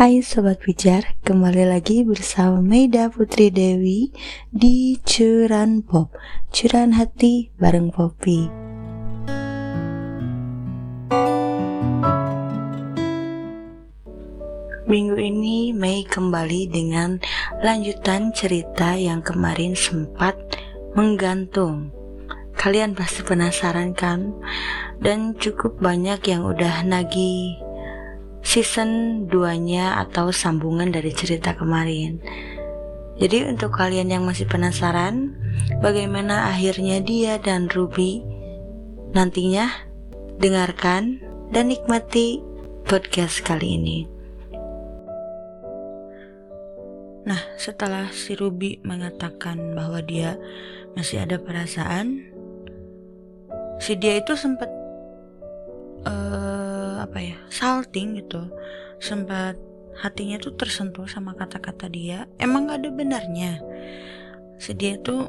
Hai Sobat Pijar, kembali lagi bersama Maida Putri Dewi di Curan Pop Curan hati bareng Poppy Minggu ini Mei kembali dengan lanjutan cerita yang kemarin sempat menggantung Kalian pasti penasaran kan? Dan cukup banyak yang udah nagih season 2-nya atau sambungan dari cerita kemarin. Jadi untuk kalian yang masih penasaran bagaimana akhirnya dia dan Ruby nantinya dengarkan dan nikmati podcast kali ini. Nah, setelah si Ruby mengatakan bahwa dia masih ada perasaan, si dia itu sempat uh, apa ya salting gitu. Sempat hatinya tuh tersentuh sama kata-kata dia. Emang gak ada benarnya. Sedia tuh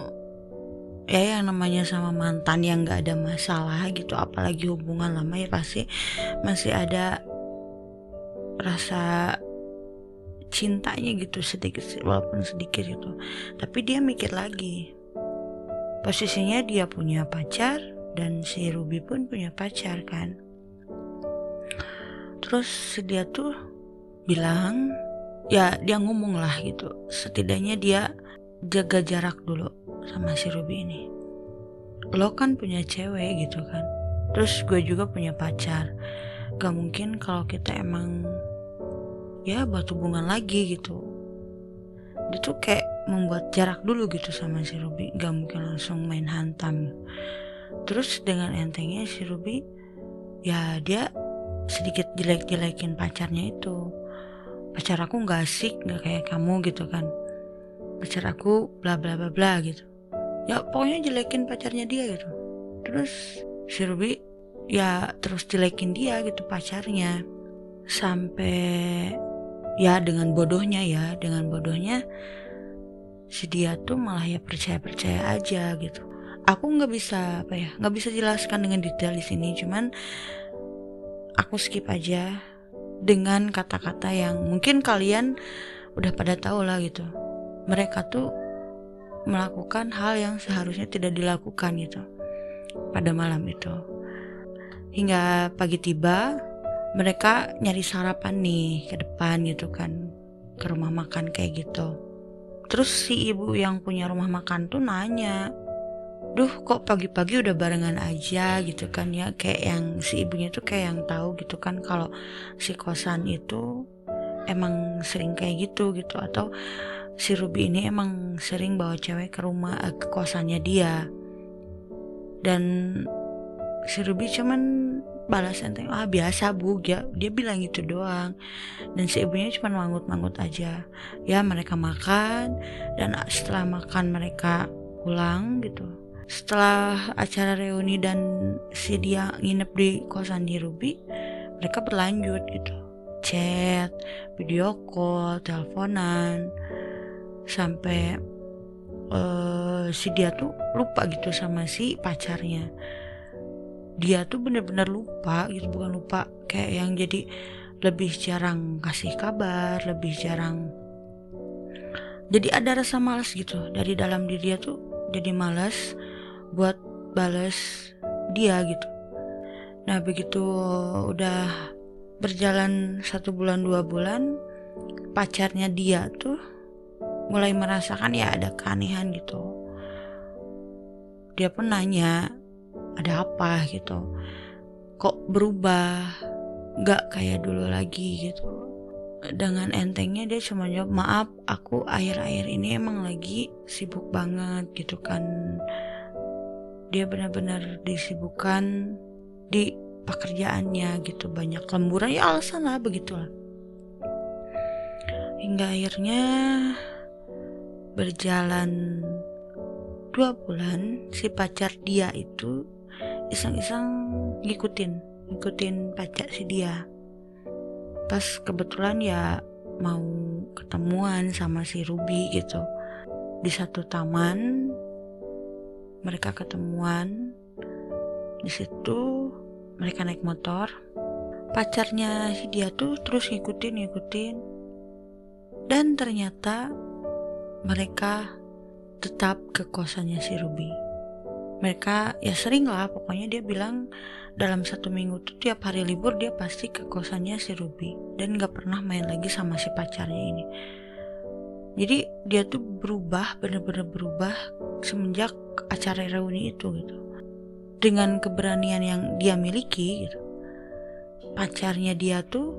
ya yang namanya sama mantan yang gak ada masalah gitu. Apalagi hubungan lama ya pasti masih ada rasa cintanya gitu sedikit walaupun sedikit itu tapi dia mikir lagi. Posisinya dia punya pacar dan si Ruby pun punya pacar kan terus dia tuh bilang ya dia ngomong lah gitu. Setidaknya dia jaga jarak dulu sama si Ruby ini. Lo kan punya cewek gitu kan. Terus gue juga punya pacar. Gak mungkin kalau kita emang ya buat hubungan lagi gitu. Dia tuh kayak membuat jarak dulu gitu sama si Ruby. Gak mungkin langsung main hantam. Terus dengan entengnya si Ruby ya dia sedikit jelek-jelekin pacarnya itu. Pacar aku nggak asik nggak kayak kamu gitu kan. Pacar aku bla bla bla bla gitu. Ya pokoknya jelekin pacarnya dia gitu. Terus si Ruby ya terus jelekin dia gitu pacarnya. Sampai ya dengan bodohnya ya dengan bodohnya si dia tuh malah ya percaya percaya aja gitu. Aku nggak bisa apa ya nggak bisa jelaskan dengan detail di sini cuman aku skip aja dengan kata-kata yang mungkin kalian udah pada tahu lah gitu. Mereka tuh melakukan hal yang seharusnya tidak dilakukan gitu pada malam itu. Hingga pagi tiba, mereka nyari sarapan nih ke depan gitu kan, ke rumah makan kayak gitu. Terus si ibu yang punya rumah makan tuh nanya, duh kok pagi-pagi udah barengan aja gitu kan ya. Kayak yang si ibunya tuh kayak yang tahu gitu kan kalau si kosan itu emang sering kayak gitu gitu. Atau si Ruby ini emang sering bawa cewek ke rumah eh, ke kosannya dia. Dan si Ruby cuman balas enteng ah biasa bu. Ya dia bilang gitu doang. Dan si ibunya cuma manggut-manggut aja. Ya mereka makan dan setelah makan mereka pulang gitu setelah acara reuni dan si dia nginep di kosan di Ruby mereka berlanjut gitu. Chat video call teleponan sampai uh, si dia tuh lupa gitu sama si pacarnya. Dia tuh bener-bener lupa gitu bukan lupa kayak yang jadi lebih jarang kasih kabar lebih jarang. Jadi ada rasa malas gitu dari dalam diri dia tuh jadi malas buat balas dia gitu. Nah begitu udah berjalan satu bulan dua bulan pacarnya dia tuh mulai merasakan ya ada keanehan gitu. Dia pun nanya ada apa? gitu. Kok berubah? Gak kayak dulu lagi gitu. Dengan entengnya dia cuma jawab maaf aku akhir-akhir ini emang lagi sibuk banget gitu kan dia benar-benar disibukkan di pekerjaannya gitu banyak lemburan ya alasan lah begitulah. Hingga akhirnya berjalan dua bulan si pacar dia itu iseng-iseng ngikutin ngikutin pacar si dia. Pas kebetulan ya mau ketemuan sama si Ruby gitu di satu taman mereka ketemuan. Di situ mereka naik motor. Pacarnya si dia tuh terus ngikutin ngikutin. Dan ternyata mereka tetap ke kosannya si Ruby. Mereka ya sering lah pokoknya dia bilang dalam satu minggu tuh tiap hari libur dia pasti ke kosannya si Ruby. Dan gak pernah main lagi sama si pacarnya ini jadi dia tuh berubah bener-bener berubah semenjak acara reuni itu gitu. Dengan keberanian yang dia miliki gitu. Pacarnya dia tuh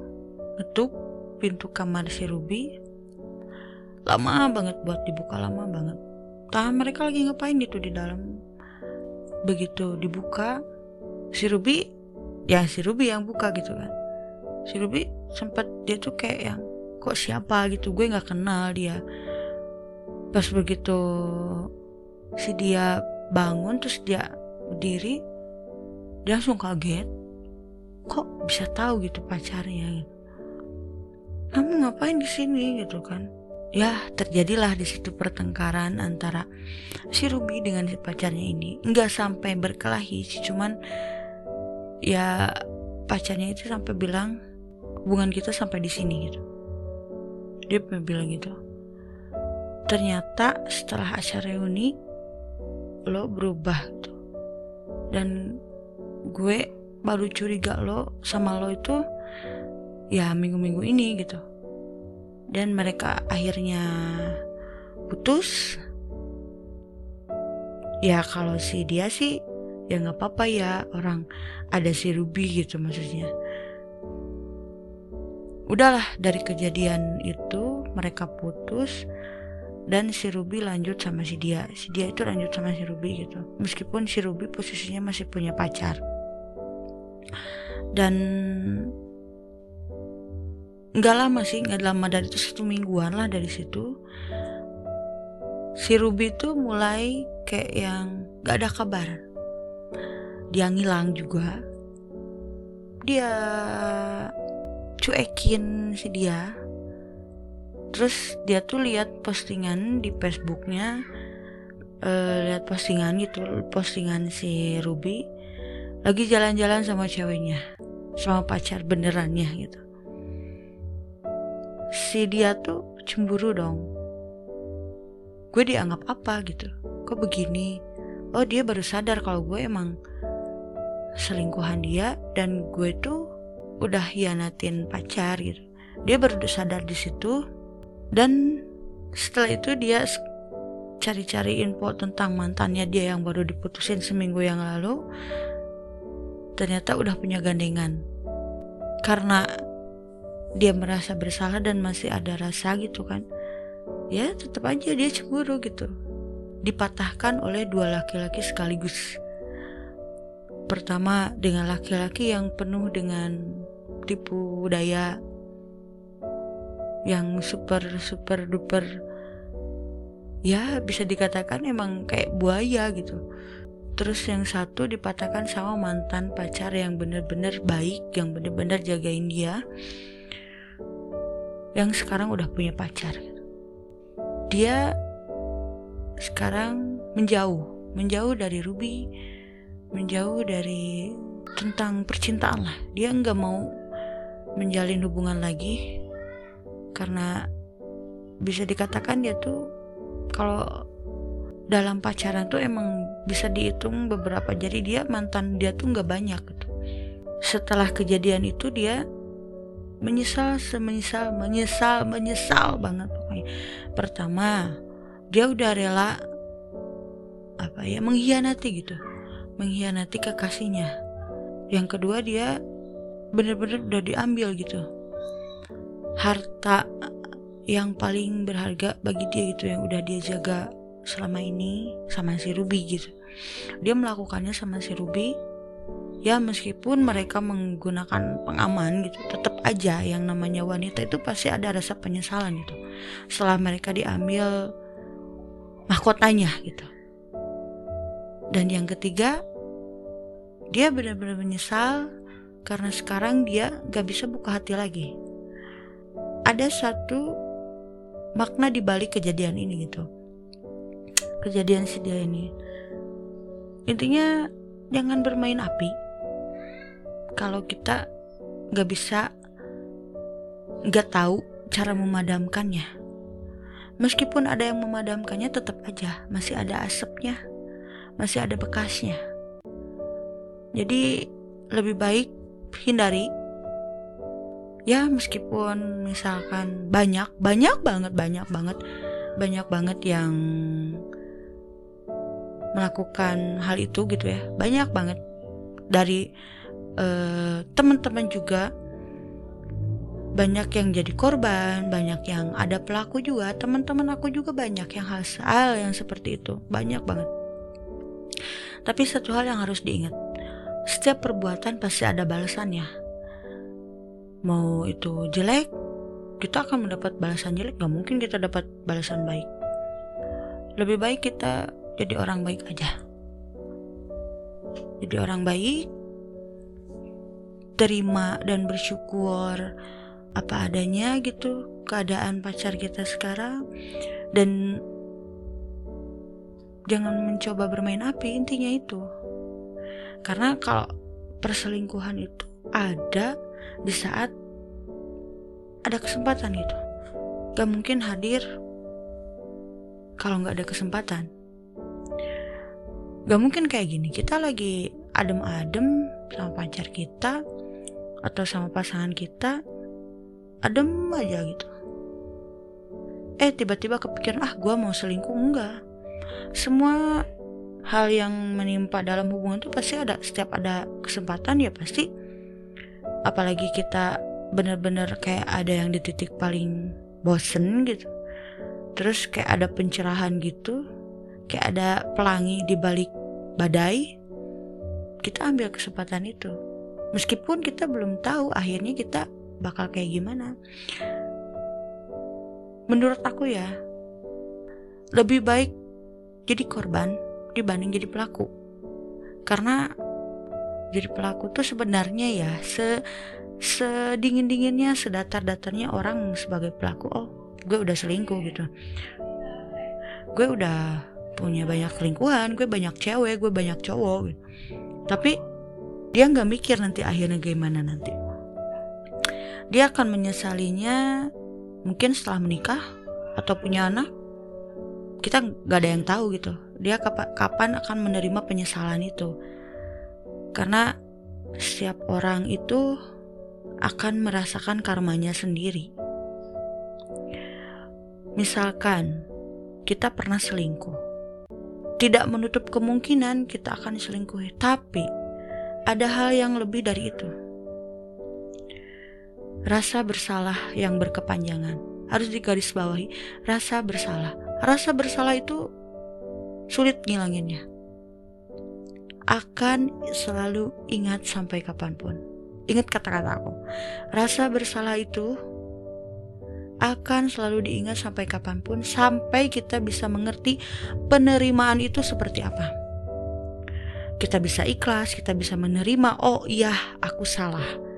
ngetuk pintu kamar si Ruby. Lama banget buat dibuka lama banget. Tahan mereka lagi ngapain gitu di dalam. Begitu dibuka si Ruby ya si Ruby yang buka gitu kan. Si Ruby sempat dia tuh kayak yang kok siapa gitu gue nggak kenal dia. Pas begitu si dia bangun terus dia berdiri dia langsung kaget kok bisa tahu gitu pacarnya? Kamu ngapain di sini? gitu kan. Ya terjadilah di situ pertengkaran antara si Ruby dengan si pacarnya ini. Nggak sampai berkelahi cuman ya pacarnya itu sampai bilang hubungan kita sampai di sini gitu dia bilang gitu. Ternyata setelah acara reuni lo berubah gitu. Dan gue baru curiga lo sama lo itu ya minggu-minggu ini gitu. Dan mereka akhirnya putus. Ya kalau si dia sih ya nggak apa-apa ya orang ada si Ruby gitu maksudnya udahlah dari kejadian itu mereka putus dan si Ruby lanjut sama si dia. Si dia itu lanjut sama si Ruby gitu. Meskipun si Ruby posisinya masih punya pacar. Dan nggak lama sih nggak lama dari itu satu mingguan lah dari situ si Ruby tuh mulai kayak yang gak ada kabar. Dia ngilang juga. Dia cuekin si dia. Terus dia tuh lihat postingan di Facebooknya uh, lihat postingan gitu postingan si Ruby lagi jalan-jalan sama ceweknya sama pacar benerannya gitu. Si dia tuh cemburu dong. Gue dianggap apa gitu? Kok begini? Oh dia baru sadar kalau gue emang selingkuhan dia dan gue tuh udah hianatin pacar gitu. Dia baru sadar di situ dan setelah itu dia cari-cari info tentang mantannya dia yang baru diputusin seminggu yang lalu ternyata udah punya gandengan. Karena dia merasa bersalah dan masih ada rasa gitu kan ya tetap aja dia cemburu gitu. Dipatahkan oleh dua laki-laki sekaligus. Pertama dengan laki-laki yang penuh dengan tipu daya yang super super duper ya bisa dikatakan emang kayak buaya gitu terus yang satu dipatahkan sama mantan pacar yang bener-bener baik yang bener-bener jagain dia yang sekarang udah punya pacar. Dia sekarang menjauh, menjauh dari Ruby, menjauh dari tentang percintaan lah. Dia nggak mau menjalin hubungan lagi karena bisa dikatakan dia tuh kalau dalam pacaran tuh emang bisa dihitung beberapa. Jadi dia mantan dia tuh nggak banyak gitu. Setelah kejadian itu dia menyesal semenyesal menyesal menyesal banget pokoknya. Pertama dia udah rela apa ya mengkhianati gitu. Mengkhianati kekasihnya. Yang kedua dia bener-bener udah diambil gitu. Harta yang paling berharga bagi dia gitu yang udah dia jaga selama ini sama si Ruby gitu. Dia melakukannya sama si Ruby. Ya meskipun mereka menggunakan pengaman gitu tetap aja yang namanya wanita itu pasti ada rasa penyesalan gitu. Setelah mereka diambil mahkotanya gitu. Dan yang ketiga dia benar-benar menyesal karena sekarang dia gak bisa buka hati lagi. Ada satu makna di balik kejadian ini gitu. Kejadian si dia ini. Intinya jangan bermain api. Kalau kita nggak bisa nggak tahu cara memadamkannya. Meskipun ada yang memadamkannya tetap aja masih ada asapnya masih ada bekasnya. Jadi lebih baik hindari. Ya meskipun misalkan banyak banyak banget banyak banget banyak banget yang melakukan hal itu gitu ya. Banyak banget. Dari uh, teman-teman juga. Banyak yang jadi korban, banyak yang ada pelaku juga, teman-teman aku juga banyak yang hal yang seperti itu, banyak banget. Tapi satu hal yang harus diingat, setiap perbuatan pasti ada balasannya. Mau itu jelek, kita akan mendapat balasan jelek, gak mungkin kita dapat balasan baik. Lebih baik kita jadi orang baik aja. Jadi orang baik, terima dan bersyukur apa adanya gitu keadaan pacar kita sekarang dan jangan mencoba bermain api intinya itu karena kalau perselingkuhan itu ada di saat ada kesempatan gitu. Gak mungkin hadir kalau nggak ada kesempatan. Gak mungkin kayak gini. Kita lagi adem-adem sama pacar kita atau sama pasangan kita adem aja gitu. Eh tiba-tiba kepikiran ah gue mau selingkuh. Enggak. Semua hal yang menimpa dalam hubungan itu pasti ada setiap ada kesempatan ya pasti. Apalagi kita bener-bener kayak ada yang di titik paling bosen gitu. Terus kayak ada pencerahan gitu kayak ada pelangi di balik badai kita ambil kesempatan itu. Meskipun kita belum tahu akhirnya kita bakal kayak gimana. Menurut aku ya lebih baik jadi korban dibanding jadi pelaku. Karena jadi pelaku tuh sebenarnya ya se sedingin dinginnya sedatar datarnya orang sebagai pelaku oh gue udah selingkuh gitu. Gue udah punya banyak selingkuhan gue banyak cewek gue banyak cowok gitu. tapi dia nggak mikir nanti akhirnya gimana nanti. Dia akan menyesalinya mungkin setelah menikah atau punya anak. Kita nggak ada yang tahu gitu dia kapan akan menerima penyesalan itu karena setiap orang itu akan merasakan karmanya sendiri misalkan kita pernah selingkuh tidak menutup kemungkinan kita akan diselingkuhi tapi ada hal yang lebih dari itu rasa bersalah yang berkepanjangan. Harus digarisbawahi, rasa bersalah. Rasa bersalah itu sulit ngilanginnya. Akan selalu ingat sampai kapan pun. Ingat kata-kata aku. Rasa bersalah itu akan selalu diingat sampai kapan pun sampai kita bisa mengerti penerimaan itu seperti apa. Kita bisa ikhlas, kita bisa menerima, oh iya aku salah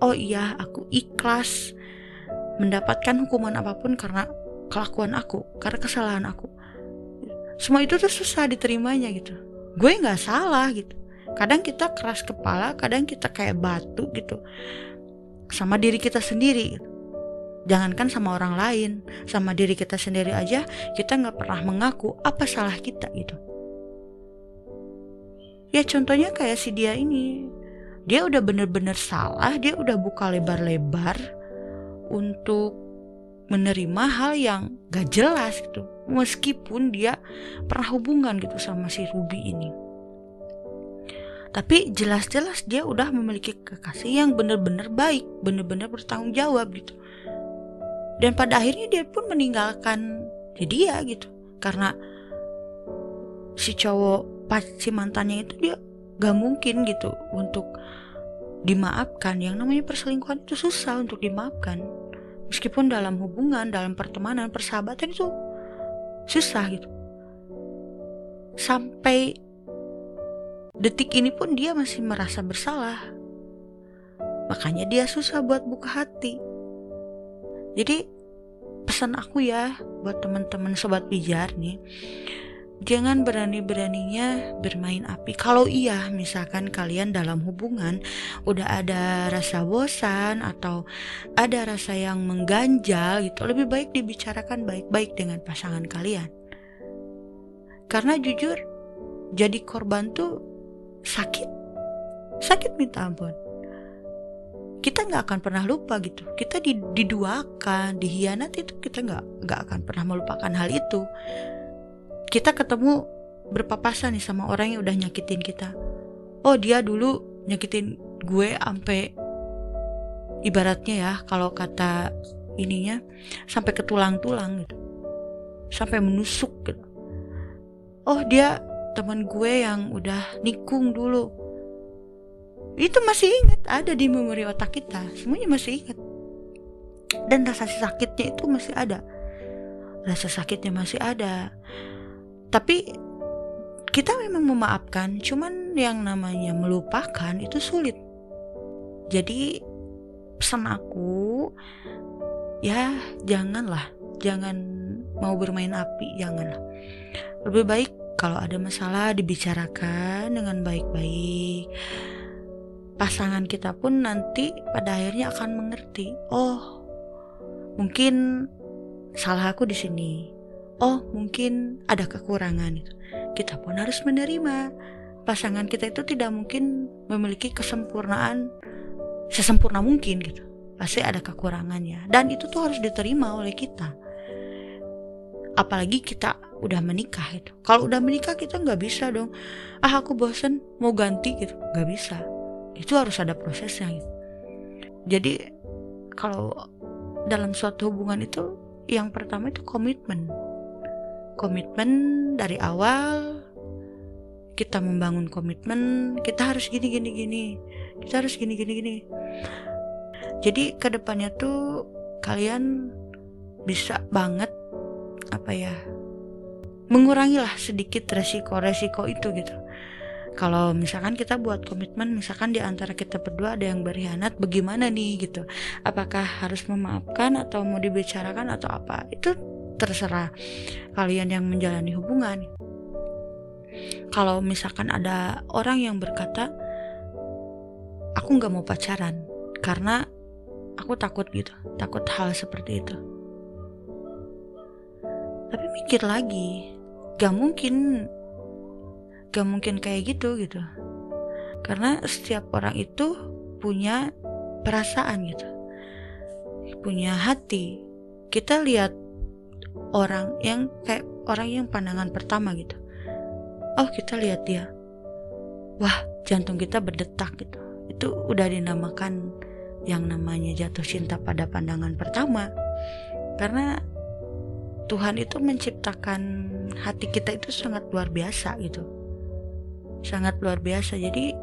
oh iya aku ikhlas mendapatkan hukuman apa pun karena kelakuan aku karena kesalahan aku semua itu tuh susah diterimanya gitu. Gue nggak salah gitu. Kadang kita keras kepala kadang kita kayak batu gitu. Sama diri kita sendiri gitu. jangankan sama orang lain sama diri kita sendiri aja kita nggak pernah mengaku apa salah kita gitu. Ya contohnya kayak si dia ini. Dia udah bener-bener salah dia udah buka lebar-lebar untuk menerima hal yang gak jelas gitu. Meskipun dia pernah hubungan gitu sama si Ruby ini. Tapi jelas-jelas dia udah memiliki kekasih yang bener-bener baik bener-bener bertanggung jawab gitu. Dan pada akhirnya dia pun meninggalkan dia gitu. Karena si cowok pas si mantannya itu dia gak mungkin gitu untuk dimaafkan. Yang namanya perselingkuhan itu susah untuk dimaafkan meskipun dalam hubungan dalam pertemanan persahabatan itu susah gitu. Sampai detik ini pun dia masih merasa bersalah. Makanya dia susah buat buka hati. Jadi pesan aku ya buat teman-teman sobat pijar nih jangan berani-beraninya bermain api. Kalau iya, misalkan kalian dalam hubungan udah ada rasa bosan atau ada rasa yang mengganjal gitu, lebih baik dibicarakan baik-baik dengan pasangan kalian. Karena jujur, jadi korban tuh sakit, sakit minta ampun. Kita nggak akan pernah lupa gitu. Kita diduakan, dihianati itu kita nggak nggak akan pernah melupakan hal itu kita ketemu berpapasan nih sama orang yang udah nyakitin kita. Oh dia dulu nyakitin gue sampai ibaratnya ya kalau kata ininya sampai ke tulang-tulang gitu. Sampai menusuk gitu. Oh dia teman gue yang udah nikung dulu. Itu masih ingat ada di memori otak kita. Semuanya masih ingat. Dan rasa sakitnya itu masih ada. Rasa sakitnya masih ada tapi kita memang memaafkan cuman yang namanya melupakan itu sulit. Jadi pesan aku ya janganlah jangan mau bermain api janganlah. Lebih baik kalau ada masalah dibicarakan dengan baik-baik. Pasangan kita pun nanti pada akhirnya akan mengerti oh mungkin salah aku di sini oh mungkin ada kekurangan itu. Kita pun harus menerima pasangan kita itu tidak mungkin memiliki kesempurnaan sesempurna mungkin gitu. Pasti ada kekurangannya dan itu tuh harus diterima oleh kita. Apalagi kita udah menikah itu. Kalau udah menikah kita nggak bisa dong. Ah aku bosen mau ganti gitu, nggak bisa. Itu harus ada prosesnya gitu. Jadi kalau dalam suatu hubungan itu yang pertama itu komitmen komitmen dari awal. Kita membangun komitmen kita harus gini gini gini. Kita harus gini gini gini. Jadi ke depannya tuh kalian bisa banget apa ya mengurangilah sedikit resiko-resiko itu gitu. Kalau misalkan kita buat komitmen misalkan di antara kita berdua ada yang berkhianat bagaimana nih gitu? Apakah harus memaafkan atau mau dibicarakan atau apa? Itu terserah kalian yang menjalani hubungan. Kalau misalkan ada orang yang berkata, aku nggak mau pacaran karena aku takut gitu, takut hal seperti itu. Tapi mikir lagi, gak mungkin, gak mungkin kayak gitu gitu. Karena setiap orang itu punya perasaan gitu, punya hati. Kita lihat orang yang kayak orang yang pandangan pertama gitu. Oh kita lihat dia. Wah jantung kita berdetak gitu. Itu udah dinamakan yang namanya jatuh cinta pada pandangan pertama. Karena Tuhan itu menciptakan hati kita itu sangat luar biasa gitu. Sangat luar biasa. Jadi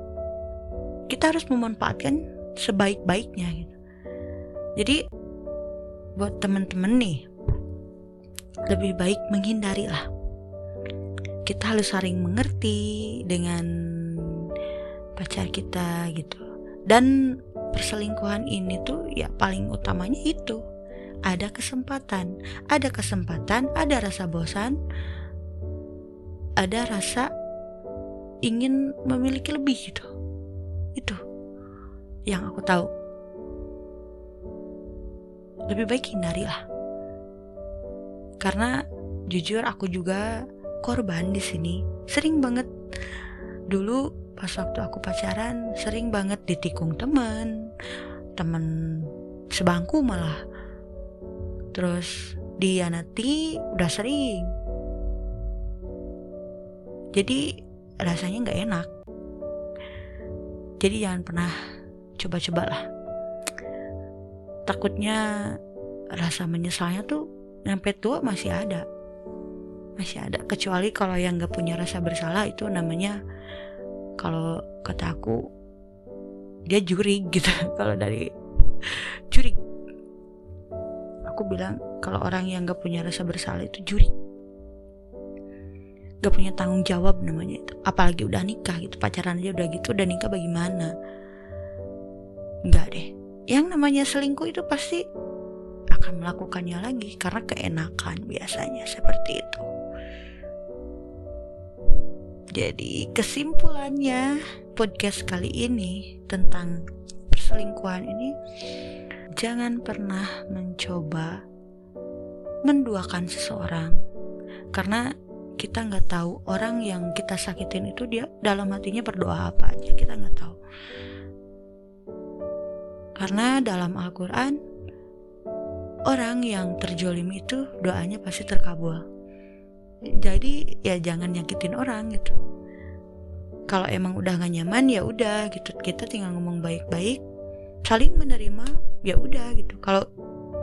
kita harus memanfaatkan sebaik-baiknya gitu. Jadi buat temen-temen nih lebih baik menghindari lah. Kita harus saling mengerti dengan pacar kita gitu. Dan perselingkuhan ini tuh ya paling utamanya itu. Ada kesempatan, ada kesempatan, ada rasa bosan, ada rasa ingin memiliki lebih gitu. Itu yang aku tahu. Lebih baik hindari lah karena jujur aku juga korban di sini. Sering banget dulu pas waktu aku pacaran sering banget ditikung temen, temen sebangku malah. Terus dianati udah sering. Jadi rasanya nggak enak. Jadi jangan pernah coba-coba lah. Takutnya rasa menyesalnya tuh sampai tua masih ada. Masih ada. Kecuali kalau yang gak punya rasa bersalah itu namanya kalau kata aku dia juri gitu. Kalau dari juri aku bilang kalau orang yang gak punya rasa bersalah itu juri gak punya tanggung jawab namanya itu. Apalagi udah nikah gitu pacaran aja udah gitu udah nikah bagaimana? Enggak deh. Yang namanya selingkuh itu pasti akan melakukannya lagi karena keenakan biasanya seperti itu. Jadi kesimpulannya podcast kali ini tentang perselingkuhan ini jangan pernah mencoba menduakan seseorang karena kita nggak tahu orang yang kita sakitin itu dia dalam hatinya berdoa apa aja kita nggak tahu karena dalam Al-Quran orang yang terjolim itu doanya pasti terkabul. Jadi ya jangan nyakitin orang gitu. Kalau emang udah gak nyaman ya udah gitu. Kita tinggal ngomong baik-baik saling menerima ya udah gitu. Kalau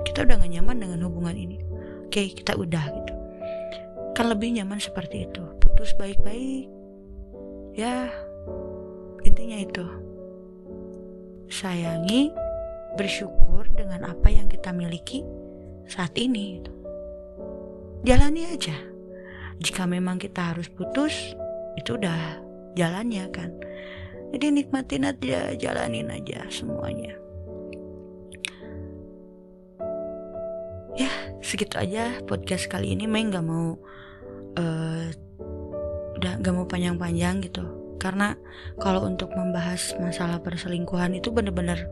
kita udah gak nyaman dengan hubungan ini oke kita udah gitu. Kan lebih nyaman seperti itu. Putus baik-baik ya intinya itu. Sayangi bersyukur dengan apa yang kita miliki saat ini gitu. jalani aja. Jika memang kita harus putus itu udah jalannya kan. Jadi nikmatin aja jalanin aja semuanya. Ya segitu aja podcast kali ini. Main nggak mau uh, udah nggak mau panjang-panjang gitu. Karena kalau untuk membahas masalah perselingkuhan itu bener-bener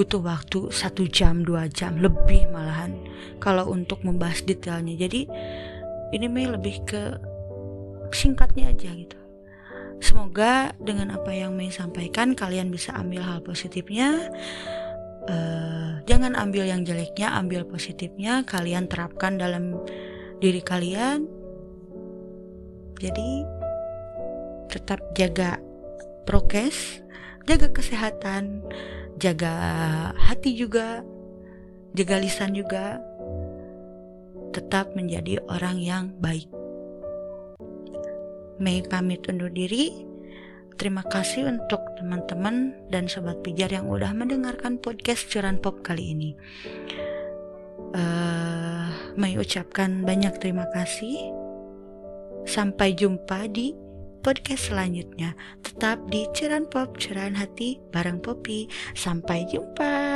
butuh waktu satu jam dua jam lebih malahan kalau untuk membahas detailnya. Jadi ini Mei lebih ke singkatnya aja gitu. Semoga dengan apa yang Mei sampaikan kalian bisa ambil hal positifnya. Uh, jangan ambil yang jeleknya ambil positifnya. Kalian terapkan dalam diri kalian. Jadi tetap jaga prokes jaga kesehatan jaga hati juga jaga lisan juga tetap menjadi orang yang baik. Mei pamit undur diri. Terima kasih untuk teman-teman dan sobat pijar yang udah mendengarkan podcast Curan Pop kali ini. Uh, Mei ucapkan banyak terima kasih. Sampai jumpa di podcast selanjutnya. Tetap di Curan Pop, Curan Hati bareng Poppy. Sampai jumpa.